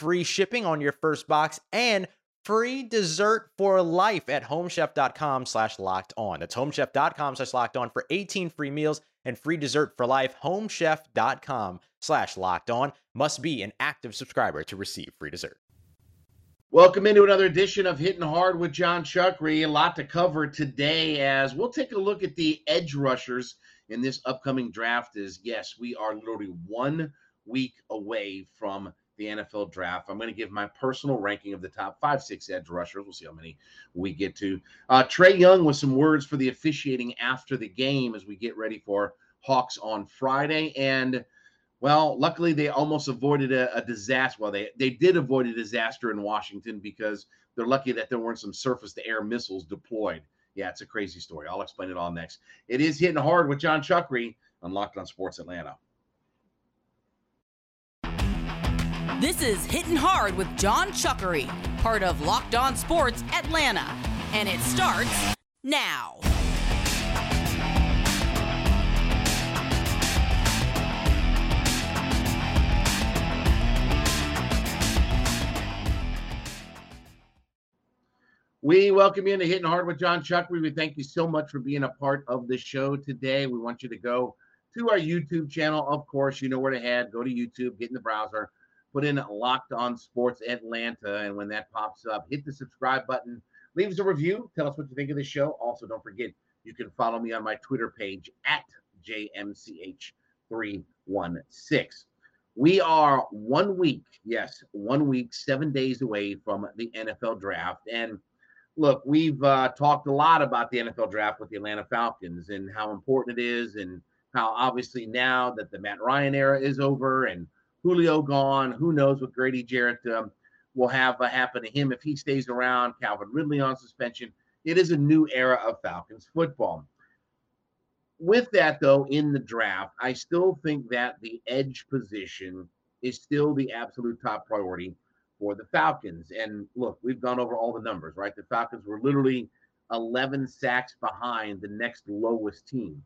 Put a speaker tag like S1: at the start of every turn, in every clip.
S1: free shipping on your first box, and free dessert for life at homechef.com slash locked on. That's homechef.com slash locked on for 18 free meals and free dessert for life. Homechef.com slash locked on must be an active subscriber to receive free dessert.
S2: Welcome into another edition of Hitting Hard with Jon Chuckery. A lot to cover today as we'll take a look at the edge rushers in this upcoming draft. Is yes, we are literally one week away from the NFL draft. I'm going to give my personal ranking of the top five, six edge rushers. We'll see how many we get to. Uh, Trae Young with some words for the officiating after the game as we get ready for Hawks on Friday. And well, luckily they almost avoided a, a disaster. Well, they they did avoid a disaster in Washington because they're lucky that there weren't some surface to air missiles deployed. Yeah, it's a crazy story. I'll explain it all next. It is hitting hard with Jon Chuckery on Locked On Sports Atlanta.
S3: This is Hitting Hard with Jon Chuckery, part of Locked On Sports Atlanta. And it starts now.
S2: We welcome you into Hitting Hard with Jon Chuckery. We thank you so much for being a part of the show today. We want you to go to our YouTube channel. Of course, you know where to head. Go to YouTube, get in the browser put in Locked On Sports Atlanta. And when that pops up, hit the subscribe button, leave us a review, tell us what you think of the show. Also, don't forget, you can follow me on my Twitter page at JMCH316. We are one week, yes, one week, seven days away from the NFL draft. And look, we've uh, talked a lot about the NFL draft with the Atlanta Falcons and how important it is, and how obviously now that the Matt Ryan era is over and Julio gone. Who knows what Grady Jarrett um, will have uh, happen to him if he stays around? Calvin Ridley on suspension. It is a new era of Falcons football. With that, though, in the draft, I still think that the edge position is still the absolute top priority for the Falcons. And look, we've gone over all the numbers, right? The Falcons were literally 11 sacks behind the next lowest team.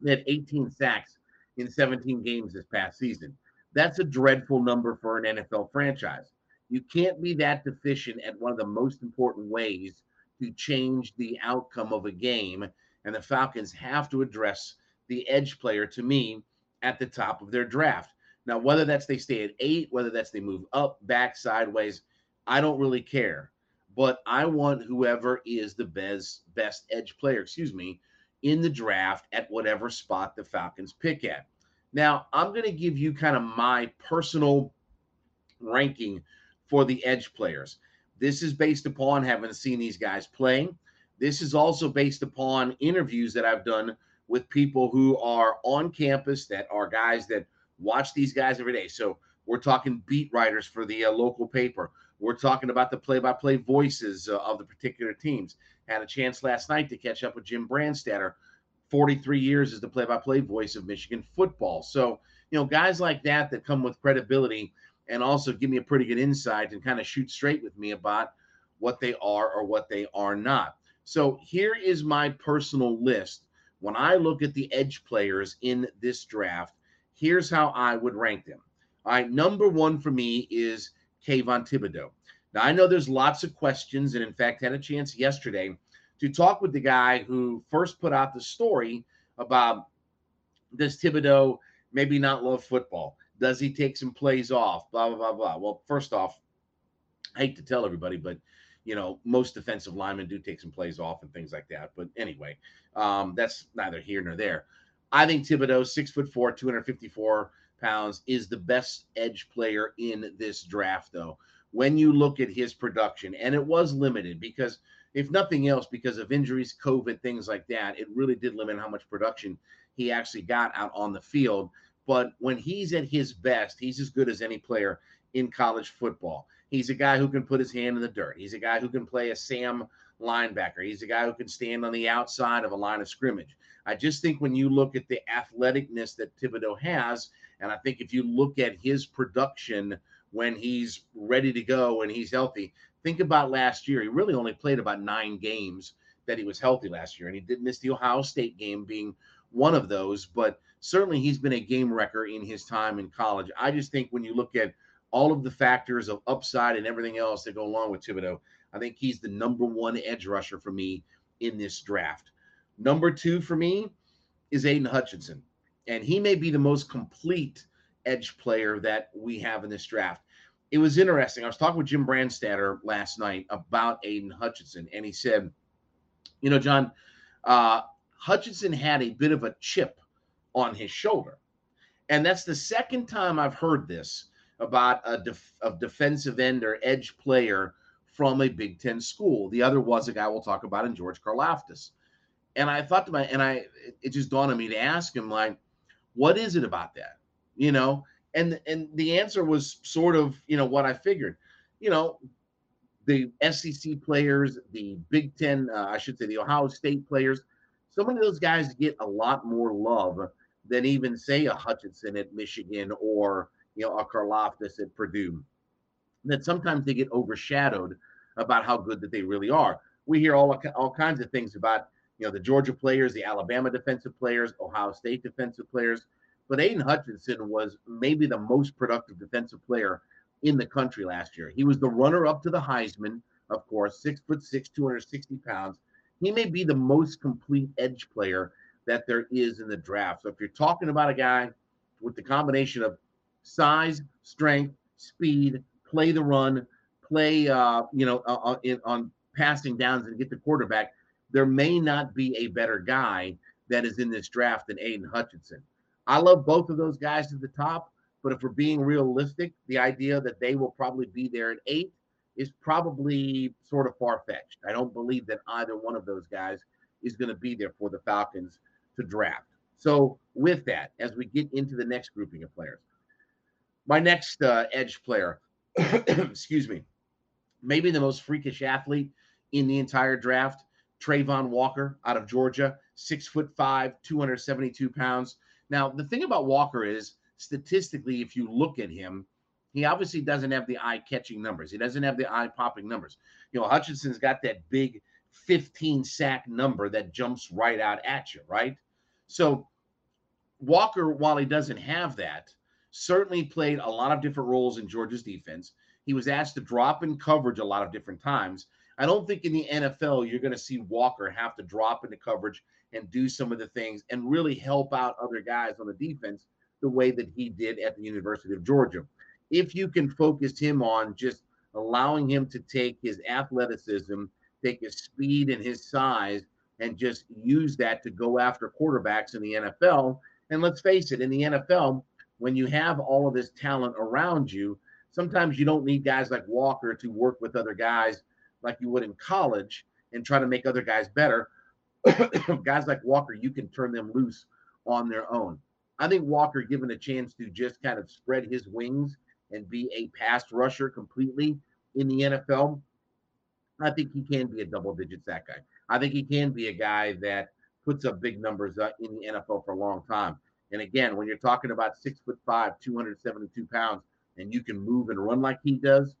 S2: They had 18 sacks in 17 games this past season. That's a dreadful number for an NFL franchise. You can't be that deficient at one of the most important ways to change the outcome of a game. And the Falcons have to address the edge player to me at the top of their draft. Now, whether that's they stay at eight, whether that's they move up, back, sideways, I don't really care. But I want whoever is the best best edge player, excuse me, in the draft at whatever spot the Falcons pick at. Now, I'm going to give you kind of my personal ranking for the edge players. This is based upon having seen these guys playing. This is also based upon interviews that I've done with people who are on campus that are guys that watch these guys every day. So we're talking beat writers for the uh, local paper. We're talking about the play-by-play voices uh, of the particular teams. Had a chance last night to catch up with Jim Brandstatter, 43 years as the play-by-play voice of Michigan football. So, you know, guys like that that come with credibility and also give me a pretty good insight and kind of shoot straight with me about what they are or what they are not. So, here is my personal list. When I look at the edge players in this draft, here's how I would rank them. All right, number one for me is Kayvon Thibodeaux. Now, I know there's lots of questions, and in fact, had a chance yesterday to talk with the guy who first put out the story about does Thibodeaux maybe not love football? Does he take some plays off? Blah, blah, blah, blah. Well, first off, I hate to tell everybody, but you know, most defensive linemen do take some plays off and things like that. But anyway, um, that's neither here nor there. I think Thibodeaux, six foot four, 254 pounds, is the best edge player in this draft, though. When you look at his production, and it was limited because, if nothing else, because of injuries, COVID, things like that, it really did limit how much production he actually got out on the field. But when he's at his best, he's as good as any player in college football. He's a guy who can put his hand in the dirt. He's a guy who can play a Sam linebacker. He's a guy who can stand on the outside of a line of scrimmage. I just think when you look at the athleticness that Thibodeaux has, and I think if you look at his production when he's ready to go and he's healthy, think about last year. He really only played about nine games that he was healthy last year, and he did miss the Ohio State game being one of those, but certainly he's been a game wrecker in his time in college. I just think when you look at all of the factors of upside and everything else that go along with Thibodeaux, I think he's the number one edge rusher for me in this draft. Number two for me is Aidan Hutchinson, and he may be the most complete edge player that we have in this draft. It was interesting. I was talking with Jim Brandstatter last night about Aidan Hutchinson, and he said, You know, Jon, uh, Hutchinson had a bit of a chip on his shoulder. And that's the second time I've heard this about a, def- a defensive end or edge player from a Big Ten school. The other was a guy we'll talk about in George Karlaftis. And I thought to my, and I, it just dawned on me to ask him, like, what is it about that? You know, and and the answer was sort of, you know, what I figured. You know, the SEC players, the Big Ten, uh, I should say, the Ohio State players, so many of those guys get a lot more love than even say a Hutchinson at Michigan or you know a Karlaftis at Purdue. That sometimes they get overshadowed about how good that they really are. We hear all all kinds of things about you know the Georgia players, the Alabama defensive players, Ohio State defensive players, but Aidan Hutchinson was maybe the most productive defensive player in the country last year. He was the runner up to the Heisman, of course, six foot six, 260 pounds. He may be the most complete edge player that there is in the draft. So if you're talking about a guy with the combination of size, strength, speed, play the run, play uh, you know uh, uh, in, on passing downs and get the quarterback, there may not be a better guy that is in this draft than Aidan Hutchinson. I love both of those guys at the top, but if we're being realistic, the idea that they will probably be there at eight is probably sort of far fetched. I don't believe that either one of those guys is going to be there for the Falcons to draft. So, with that, as we get into the next grouping of players, my next uh, edge player, excuse me, maybe the most freakish athlete in the entire draft, Travon Walker out of Georgia, six foot five, 272 pounds. Now, the thing about Walker is statistically, if you look at him, he obviously doesn't have the eye catching numbers. He doesn't have the eye popping numbers. You know, Hutchinson's got that big 15 sack number that jumps right out at you, right? So Walker, while he doesn't have that, certainly played a lot of different roles in Georgia's defense. He was asked to drop in coverage a lot of different times. I don't think in the NFL you're going to see Walker have to drop into coverage and do some of the things and really help out other guys on the defense the way that he did at the University of Georgia if you can focus him on just allowing him to take his athleticism, take his speed and his size, and just use that to go after quarterbacks in the NFL. And let's face it, in the NFL, when you have all of this talent around you, sometimes you don't need guys like Walker to work with other guys like you would in college and try to make other guys better. guys like Walker, you can turn them loose on their own. I think Walker, given a chance to just kind of spread his wings and be a pass rusher completely in the NFL, I think he can be a double digit sack guy. I think he can be a guy that puts up big numbers uh, in the NFL for a long time. And again, when you're talking about six foot five, 272 pounds, and you can move and run like he does,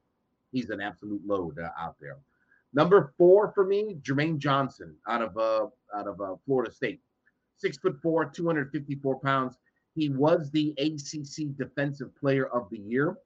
S2: he's an absolute load uh, out there. Number four for me, Jermaine Johnson out of uh, out of uh, Florida State, six foot four, 254 pounds. He was the ACC Defensive Player of the Year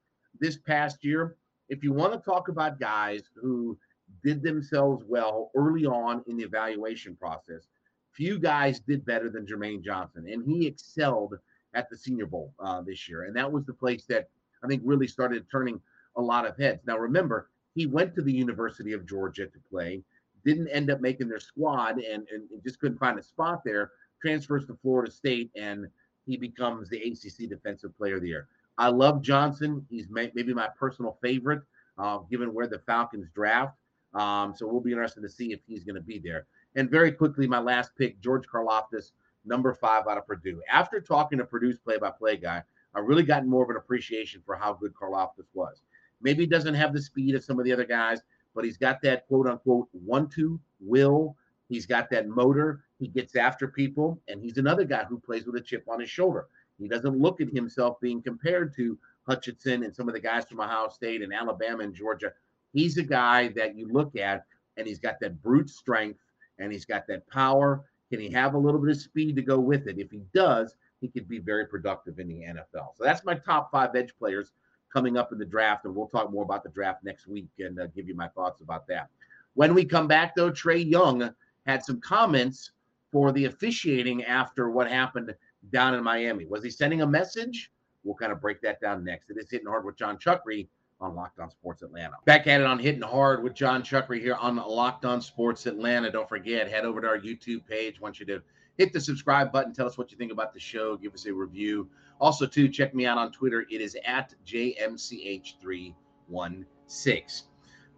S2: this past year. If you want to talk about guys who did themselves well early on in the evaluation process, few guys did better than Jermaine Johnson, and he excelled at the Senior Bowl uh, this year. And that was the place that I think really started turning a lot of heads. Now, remember, He went to the University of Georgia to play, didn't end up making their squad, and, and, and just couldn't find a spot there. Transfers to Florida State, and he becomes the ACC Defensive Player of the Year. I love Johnson. He's may, maybe my personal favorite, uh, given where the Falcons draft. Um, so we'll be interested to see if he's going to be there. And very quickly, my last pick, George Karlaftis, number five out of Purdue. After talking to Purdue's play-by-play guy, I've really gotten more of an appreciation for how good Karlaftis was. Maybe he doesn't have the speed of some of the other guys, but he's got that quote unquote one two will. He's got that motor. He gets after people, and he's another guy who plays with a chip on his shoulder. He doesn't look at himself being compared to Hutchinson and some of the guys from Ohio State and Alabama and Georgia. He's a guy that you look at, and he's got that brute strength, and he's got that power. Can he have a little bit of speed to go with it? If he does, he could be very productive in the NFL. So that's my top five edge players coming up in the draft, and we'll talk more about the draft next week and uh, give you my thoughts about that. When we come back, though, Trae Young had some comments for the officiating after what happened down in Miami. Was he sending a message? We'll kind of break that down next. It is hitting hard with Jon Chuckery on Locked On Sports Atlanta. Back at it on Hitting Hard with Jon Chuckery here on Locked On Sports Atlanta. Don't forget, head over to our YouTube page. I want you to hit the subscribe button. Tell us what you think about the show. Give us a review. Also, too, check me out on Twitter. It is at JMCH316.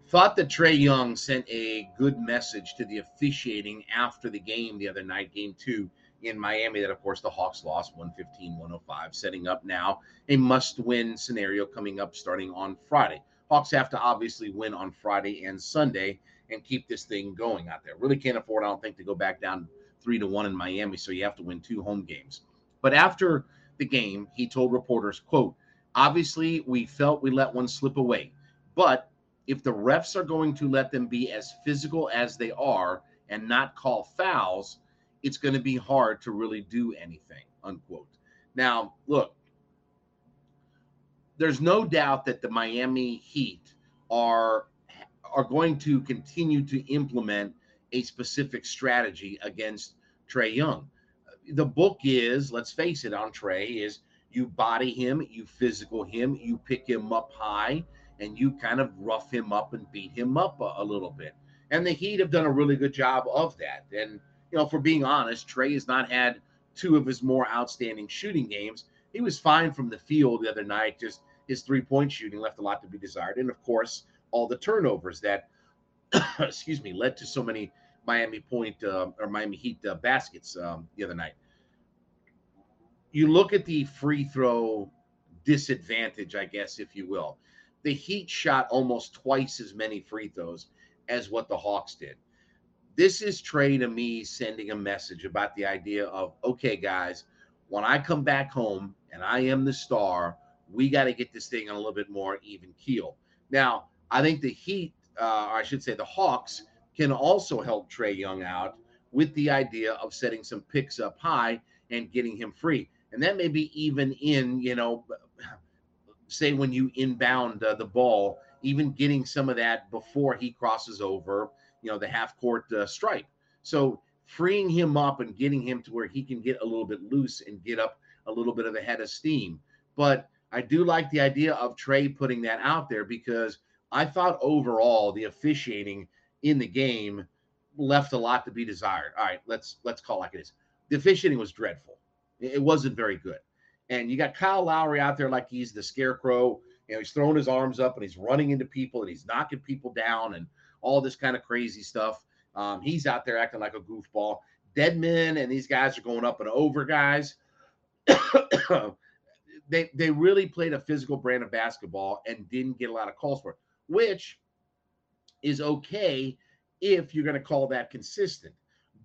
S2: Thought that Trae Young sent a good message to the officiating after the game the other night, game two in Miami, that of course the Hawks lost 115 105, setting up now a must win scenario coming up starting on Friday. Hawks have to obviously win on Friday and Sunday and keep this thing going out there. Really can't afford, I don't think, to go back down three to one in Miami, so you have to win two home games. But after the game, he told reporters, quote, obviously we felt we let one slip away. But if the refs are going to let them be as physical as they are and not call fouls, it's going to be hard to really do anything, unquote. Now, look, there's no doubt that the Miami Heat are are going to continue to implement a specific strategy against Trae Young. The book is, let's face it, on Trae is you body him, you physical him, you pick him up high, and you kind of rough him up and beat him up a, a little bit. And the Heat have done a really good job of that. And you know, for being honest, Trae has not had two of his more outstanding shooting games. He was fine from the field the other night. Just his three point shooting left a lot to be desired. And of course, all the turnovers that, excuse me, led to so many Miami Point uh, or Miami Heat uh, baskets um, the other night. You look at the free throw disadvantage, I guess, if you will. The Heat shot almost twice as many free throws as what the Hawks did. This is Trae to me sending a message about the idea of, okay, guys, when I come back home and I am the star, we got to get this thing on a little bit more even keel. Now, I think the Heat, uh, I should say the Hawks, can also help Trae Young out with the idea of setting some picks up high and getting him free. And that may be even in, you know, say when you inbound uh, the ball, even getting some of that before he crosses over, you know, the half court uh, stripe. So freeing him up and getting him to where he can get a little bit loose and get up a little bit of a head of steam. But I do like the idea of Trae putting that out there because I thought overall the officiating in the game left a lot to be desired. All right, let's let's call like it is. The officiating was dreadful. It wasn't very good. And you got Kyle Lowry out there like he's the scarecrow. You know, he's throwing his arms up and he's running into people and he's knocking people down and all this kind of crazy stuff. Um, he's out there acting like a goofball. Dedmon and these guys are going up and over guys. they they really played a physical brand of basketball and didn't get a lot of calls for it, which is okay if you're going to call that consistent.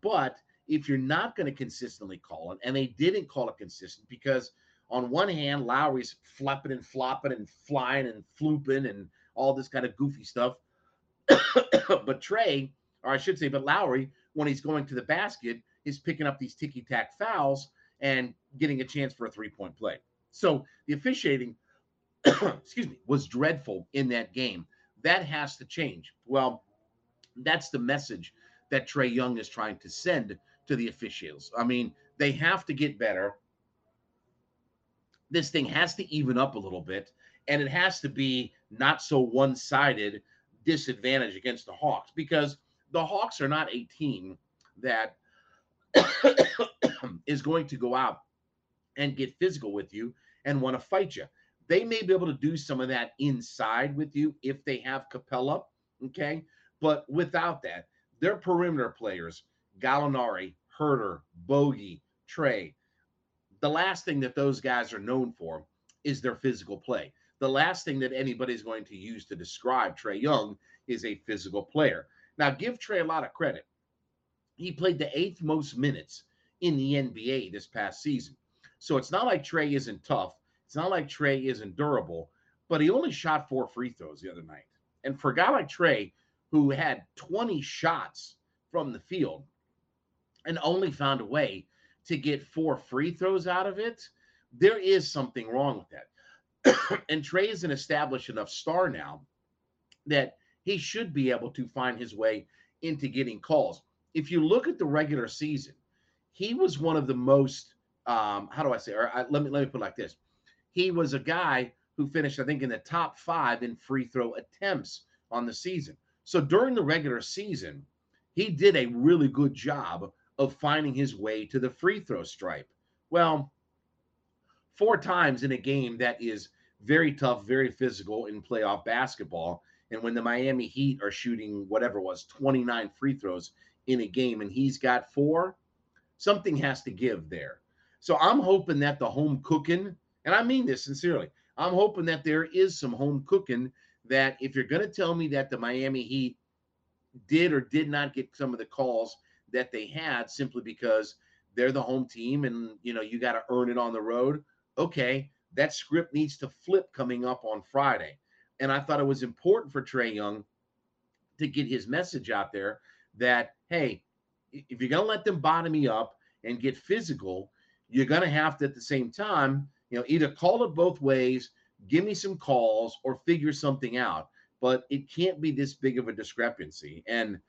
S2: But if you're not going to consistently call it, and they didn't call it consistent because on one hand, Lowry's flapping and flopping and flying and flooping and all this kind of goofy stuff. but Trae, or I should say, but Lowry, when he's going to the basket, is picking up these ticky tack fouls and getting a chance for a three point play. So the officiating, excuse me, was dreadful in that game. That has to change. Well, that's the message that Trae Young is trying to send to the officials. I mean, they have to get better. This thing has to even up a little bit, and it has to be not so one sided disadvantage against the Hawks because the Hawks are not a team that is going to go out and get physical with you and want to fight you. They may be able to do some of that inside with you if they have Capela. okay? But without that, their perimeter players, Gallinari, Huerter, Bogi, Trae, the last thing that those guys are known for is their physical play. The last thing that anybody's going to use to describe Trae Young is a physical player. Now, give Trae a lot of credit. He played the eighth most minutes in the NBA this past season. So it's not like Trae isn't tough. It's not like Trae isn't durable, but he only shot four free throws the other night. And for a guy like Trae, who had 20 shots from the field and only found a way to get four free throws out of it, there is something wrong with that. and Trae is an established enough star now that he should be able to find his way into getting calls. If you look at the regular season, he was one of the most um, how do I say? Or I, let me let me put it like this: he was a guy who finished, I think, in the top five in free throw attempts on the season. So during the regular season, he did a really good job of finding his way to the free throw stripe. Well, four times in a game that is very tough, very physical in playoff basketball. And when the Miami Heat are shooting whatever was 29 free throws in a game and he's got four, something has to give there. So I'm hoping that the home cooking, and I mean this sincerely, I'm hoping that there is some home cooking that if you're going to tell me that the Miami Heat did or did not get some of the calls that they had simply because they're the home team and you know you got to earn it on the road okay that script needs to flip coming up on friday. And i thought it was important for Trae young to get his message out there that hey if you're going to let them bottom me up and get physical you're going to have to at the same time you know either call it both ways give me some calls or figure something out but it can't be this big of a discrepancy and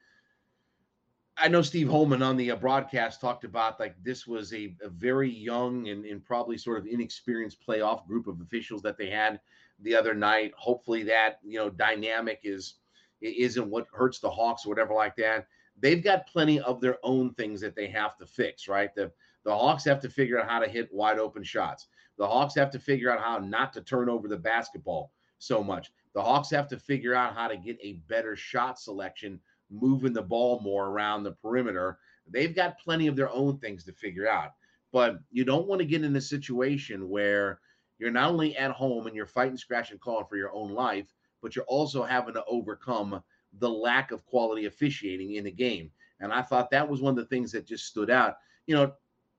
S2: I know Steve Holman on the uh, broadcast talked about like this was a, a very young and, and, probably sort of inexperienced playoff group of officials that they had the other night. Hopefully that you know dynamic is isn't what hurts the Hawks or whatever like that. They've got plenty of their own things that they have to fix, right? The the Hawks have to figure out how to hit wide open shots. The Hawks have to figure out how not to turn over the basketball so much. The Hawks have to figure out how to get a better shot selection moving the ball more around the perimeter. They've got plenty of their own things to figure out. But you don't want to get in a situation where you're not only at home and you're fighting, scratch, and clawing for your own life, but you're also having to overcome the lack of quality officiating in the game. And I thought that was one of the things that just stood out. You know,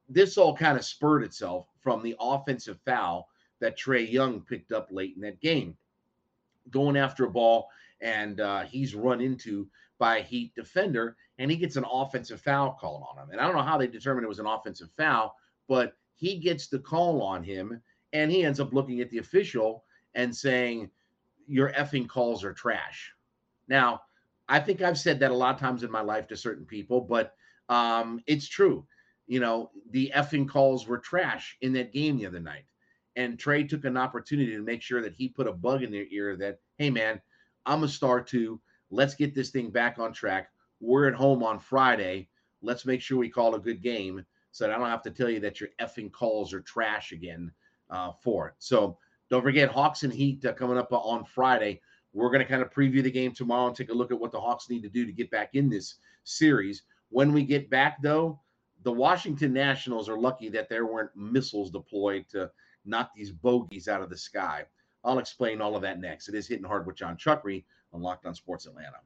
S2: this all kind of spurred itself from the offensive foul that Trae Young picked up late in that game, going after a ball, and uh, he's run into by a Heat defender, and he gets an offensive foul called on him. And I don't know how they determined it was an offensive foul, but he gets the call on him, and he ends up looking at the official and saying, Your effing calls are trash. Now, I think I've said that a lot of times in my life to certain people, but um, it's true. You know, the effing calls were trash in that game the other night. And Trae took an opportunity to make sure that he put a bug in their ear that, hey, man, I'm a star too. Let's get this thing back on track. We're at home on Friday. Let's make sure we call a good game so that I don't have to tell you that your effing calls are trash again uh, for it. So don't forget Hawks and Heat uh, coming up on Friday. We're going to kind of preview the game tomorrow and take a look at what the Hawks need to do to get back in this series. When we get back, though, the Washington Nationals are lucky that there weren't missiles deployed to knock these bogeys out of the sky. I'll explain all of that next. It is hitting hard with Jon Chuckery on Locked On Sports Atlanta.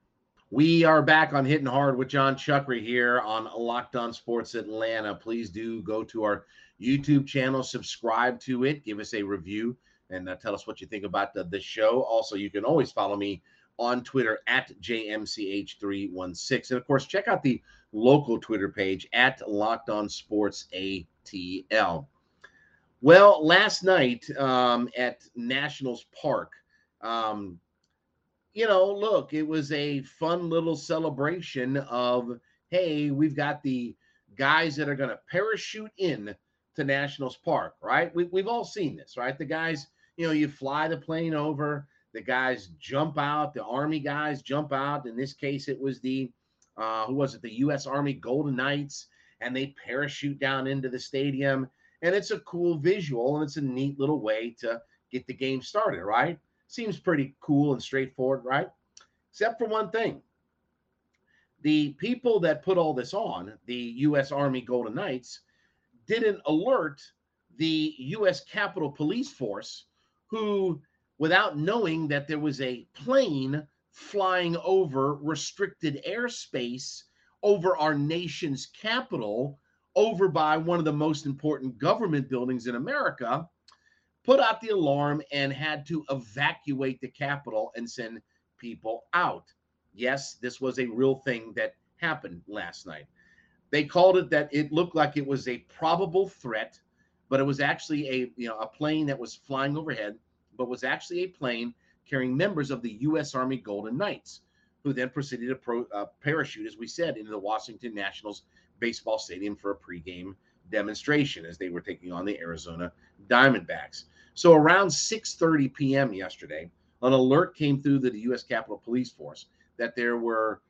S2: We are back on Hitting Hard with Jon Chuckery here on Locked On Sports Atlanta. Please do go to our YouTube channel, subscribe to it, give us a review, and uh, tell us what you think about the, the show. Also, you can always follow me on Twitter at JMCH316. And of course, check out the local Twitter page at Locked On Sports ATL. Well, last night um, at Nationals Park, um, you know, look, it was a fun little celebration of, hey, we've got the guys that are going to parachute in to Nationals Park, right? We, we've all seen this, right? The guys, you know, you fly the plane over, the guys jump out, the Army guys jump out. In this case, it was the uh, who was it? The U.S. Army Golden Knights, and they parachute down into the stadium, and it's a cool visual, and it's a neat little way to get the game started. Right? Seems pretty cool and straightforward, right? Except for one thing. The people that put all this on, the U.S. Army Golden Knights, didn't alert the U.S. Capitol Police Force, who without knowing that there was a plane flying over restricted airspace over our nation's capital, over by one of the most important government buildings in America, put out the alarm and had to evacuate the capital and send people out. Yes, this was a real thing that happened last night. They called it that it looked like it was a probable threat, but it was actually a you know a plane that was flying overhead but was actually a plane carrying members of the U.S. Army Golden Knights, who then proceeded to pro, uh, parachute, as we said, into the Washington Nationals baseball stadium for a pregame demonstration as they were taking on the Arizona Diamondbacks. So around 6:30 p.m. yesterday, an alert came through the U.S. Capitol Police Force that there were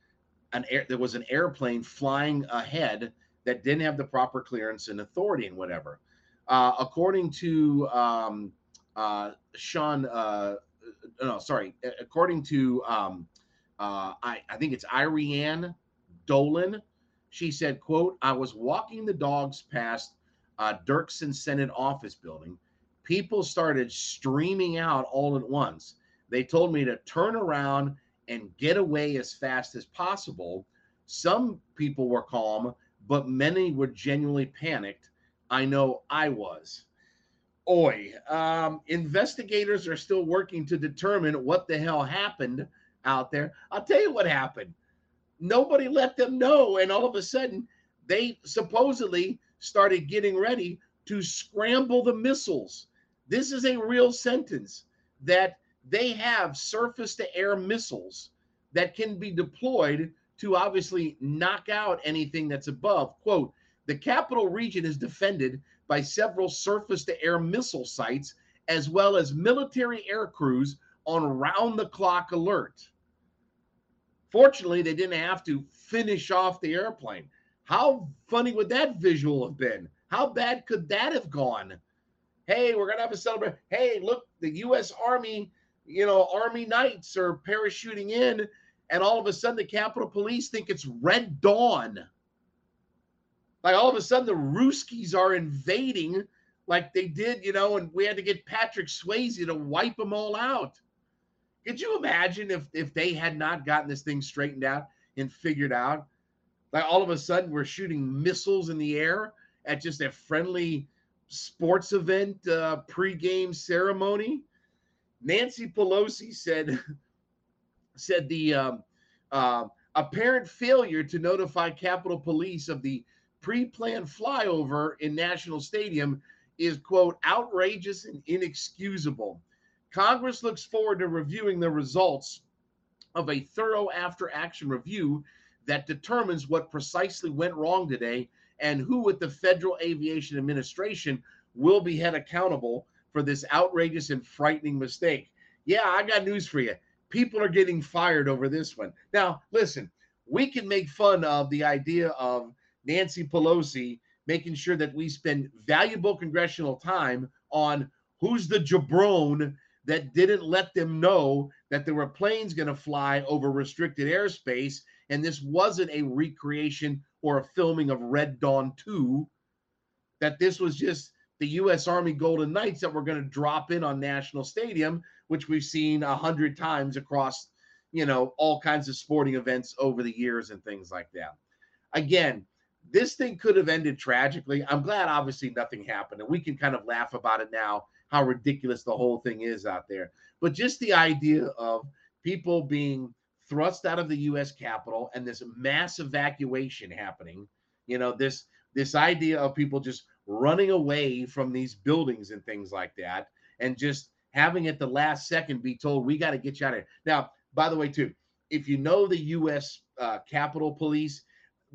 S2: an air, there was an airplane flying ahead that didn't have the proper clearance and authority and whatever. Uh, according to um, uh, Sean, uh, no, sorry, according to, um, uh, I, I think it's Irianne Dolan, she said, quote, I was walking the dogs past uh, Dirksen Senate office building. People started streaming out all at once. They told me to turn around and get away as fast as possible. Some people were calm, but many were genuinely panicked. I know I was. Oi, um, investigators are still working to determine what the hell happened out there. I'll tell you what happened. Nobody let them know. And all of a sudden, they supposedly started getting ready to scramble the missiles. This is a real sentence that they have surface to air missiles that can be deployed to obviously knock out anything that's above. Quote, the capital region is defended by several surface to air missile sites, as well as military air crews on round the clock alert. Fortunately, they didn't have to finish off the airplane. How funny would that visual have been? How bad could that have gone? Hey, we're going to have a celebration. Hey, look, the U.S. Army, you know, Army Knights are parachuting in, and all of a sudden the Capitol Police think it's Red Dawn. Like all of a sudden, the Ruskies are invading like they did, you know, and we had to get Patrick Swayze to wipe them all out. Could you imagine if if they had not gotten this thing straightened out and figured out? Like all of a sudden, we're shooting missiles in the air at just a friendly sports event uh, pregame ceremony. Nancy Pelosi said said the um, uh, apparent failure to notify Capitol Police of the pre-planned flyover in National Stadium is quote outrageous and inexcusable. Congress looks forward to reviewing the results of a thorough after action review that determines what precisely went wrong today and who with the Federal Aviation Administration will be held accountable for this outrageous and frightening mistake. Yeah, I got news for you. People are getting fired over this one. Now, listen, we can make fun of the idea of Nancy Pelosi making sure that we spend valuable congressional time on who's the jabron that didn't let them know that there were planes going to fly over restricted airspace and this wasn't a recreation or a filming of Red Dawn 2 that this was just the US Army Golden Knights that were going to drop in on National Stadium which we've seen a hundred times across you know all kinds of sporting events over the years and things like that. Again this thing could have ended tragically. I'm glad, obviously, nothing happened, and we can kind of laugh about it now, how ridiculous the whole thing is out there. But just the idea of people being thrust out of the U.S. Capitol and this mass evacuation happening, you know, this this idea of people just running away from these buildings and things like that, and just having at the last second be told we got to get you out of here. Now, by the way, too, if you know the U.S. Uh, Capitol Police,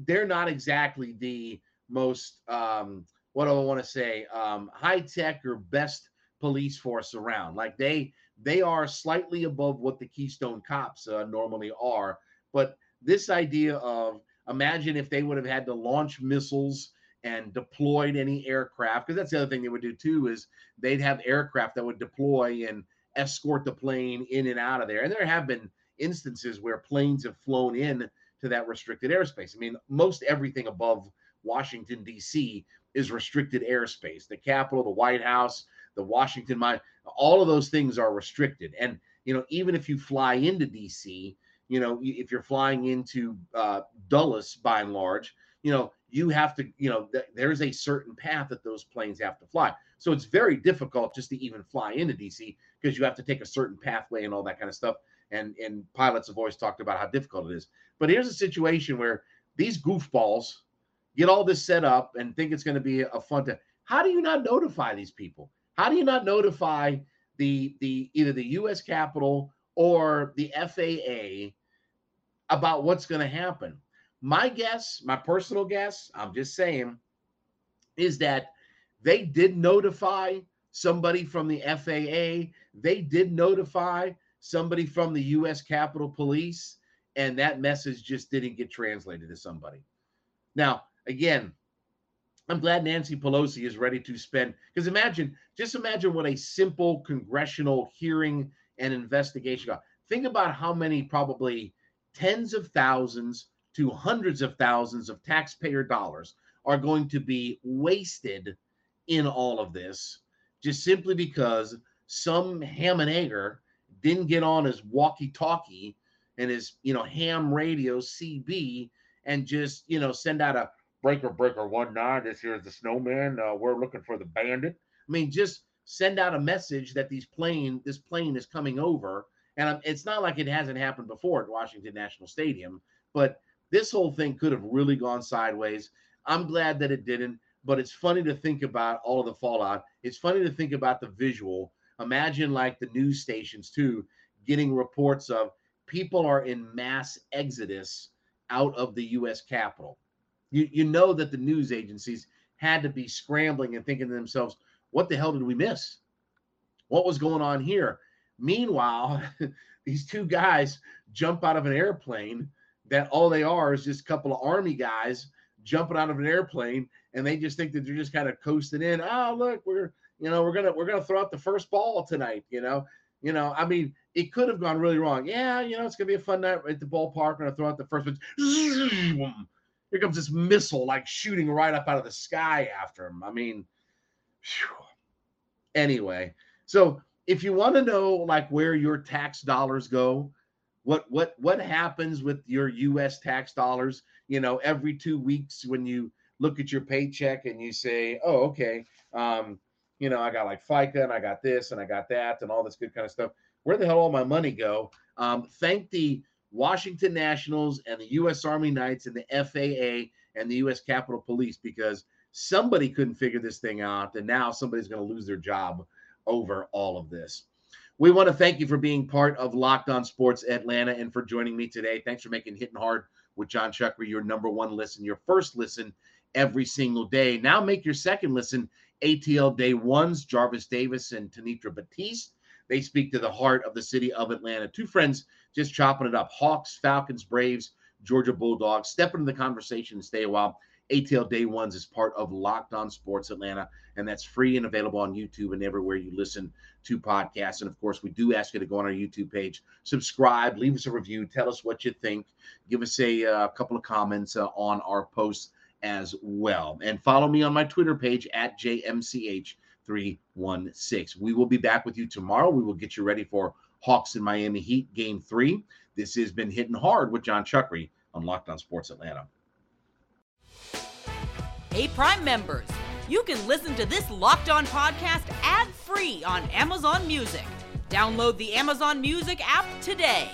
S2: they're not exactly the most um, what do I want to say um, high tech or best police force around. Like they they are slightly above what the Keystone Cops uh, normally are. But this idea of imagine if they would have had to launch missiles and deployed any aircraft, because that's the other thing they would do too, is they'd have aircraft that would deploy and escort the plane in and out of there. And there have been instances where planes have flown in to that restricted airspace. I mean, most everything above Washington, D.C. is restricted airspace. The Capitol, the White House, the Washington Mine, all of those things are restricted. And you know, even if you fly into DC, you know, if you're flying into uh, Dulles by and large, you know, you have to, you know, th- there's a certain path that those planes have to fly. So it's very difficult just to even fly into DC because you have to take a certain pathway and all that kind of stuff. And and pilots have always talked about how difficult it is. But here's a situation where these goofballs get all this set up and think it's going to be a fun time. How do you not notify these people? How do you not notify the the either the U.S. Capitol or the FAA about what's going to happen? My guess, my personal guess, I'm just saying, is that they did notify somebody from the FAA. They did notify somebody from the U.S. Capitol Police, and that message just didn't get translated to somebody. Now, again, I'm glad Nancy Pelosi is ready to spend because imagine, just imagine what a simple congressional hearing and investigation got. Think about how many probably tens of thousands to hundreds of thousands of taxpayer dollars are going to be wasted in all of this just simply because some ham and egger didn't get on his walkie-talkie and his you know ham radio CB and just you know send out a breaker breaker one nine. This here is the snowman. Uh, we're looking for the bandit. I mean, just send out a message that these plane this plane is coming over. And it's not like it hasn't happened before at Washington National Stadium, but this whole thing could have really gone sideways. I'm glad that it didn't, but it's funny to think about all of the fallout. It's funny to think about the visual. Imagine like the news stations too, getting reports of people are in mass exodus out of the U.S. Capitol you you know that the news agencies had to be scrambling and thinking to themselves, what the hell did we miss? What was going on here? Meanwhile, these two guys jump out of an airplane that all they are is just a couple of army guys jumping out of an airplane and they just think that they're just kind of coasting in. Oh, look, we're you know, we're gonna we're gonna throw out the first ball tonight, you know. You know, I mean, it could have gone really wrong. Yeah, you know, it's gonna be a fun night at the ballpark. We're gonna throw out the first pitch. here comes this missile like shooting right up out of the sky after him. I mean, whew. anyway, so if you want to know like where your tax dollars go, what what what happens with your US tax dollars, you know, every 2 weeks when you look at your paycheck and you say, "Oh, okay, um, you know, I got like FICA and I got this and I got that and all this good kind of stuff. Where the hell all my money go?" Um, thank the Washington Nationals and the U.S. Army Knights and the FAA and the U.S. Capitol Police because somebody couldn't figure this thing out. And now somebody's going to lose their job over all of this. We want to thank you for being part of Locked On Sports Atlanta and for joining me today. Thanks for making Hitting Hard with Jon Chuckery your number one listen, your first listen every single day. Now make your second listen ATL Day Ones, Jarvis Davis and Tanitra Batiste. They speak to the heart of the city of Atlanta. Two friends just chopping it up. Hawks, Falcons, Braves, Georgia Bulldogs. Step into the conversation and stay a while. ATL Day Ones is part of Locked On Sports Atlanta, and that's free and available on YouTube and everywhere you listen to podcasts. And of course, we do ask you to go on our YouTube page, subscribe, leave us a review, tell us what you think, give us a, uh, couple of comments uh, on our posts as well. And follow me on my Twitter page at JMCH316. We will be back with you tomorrow. We will get you ready for Hawks and Miami Heat game three. This has been hitting hard with Jon Chuckery on Locked On Sports Atlanta.
S3: Hey, Prime members, you can listen to this Locked On podcast ad free on Amazon Music. Download the Amazon Music app today.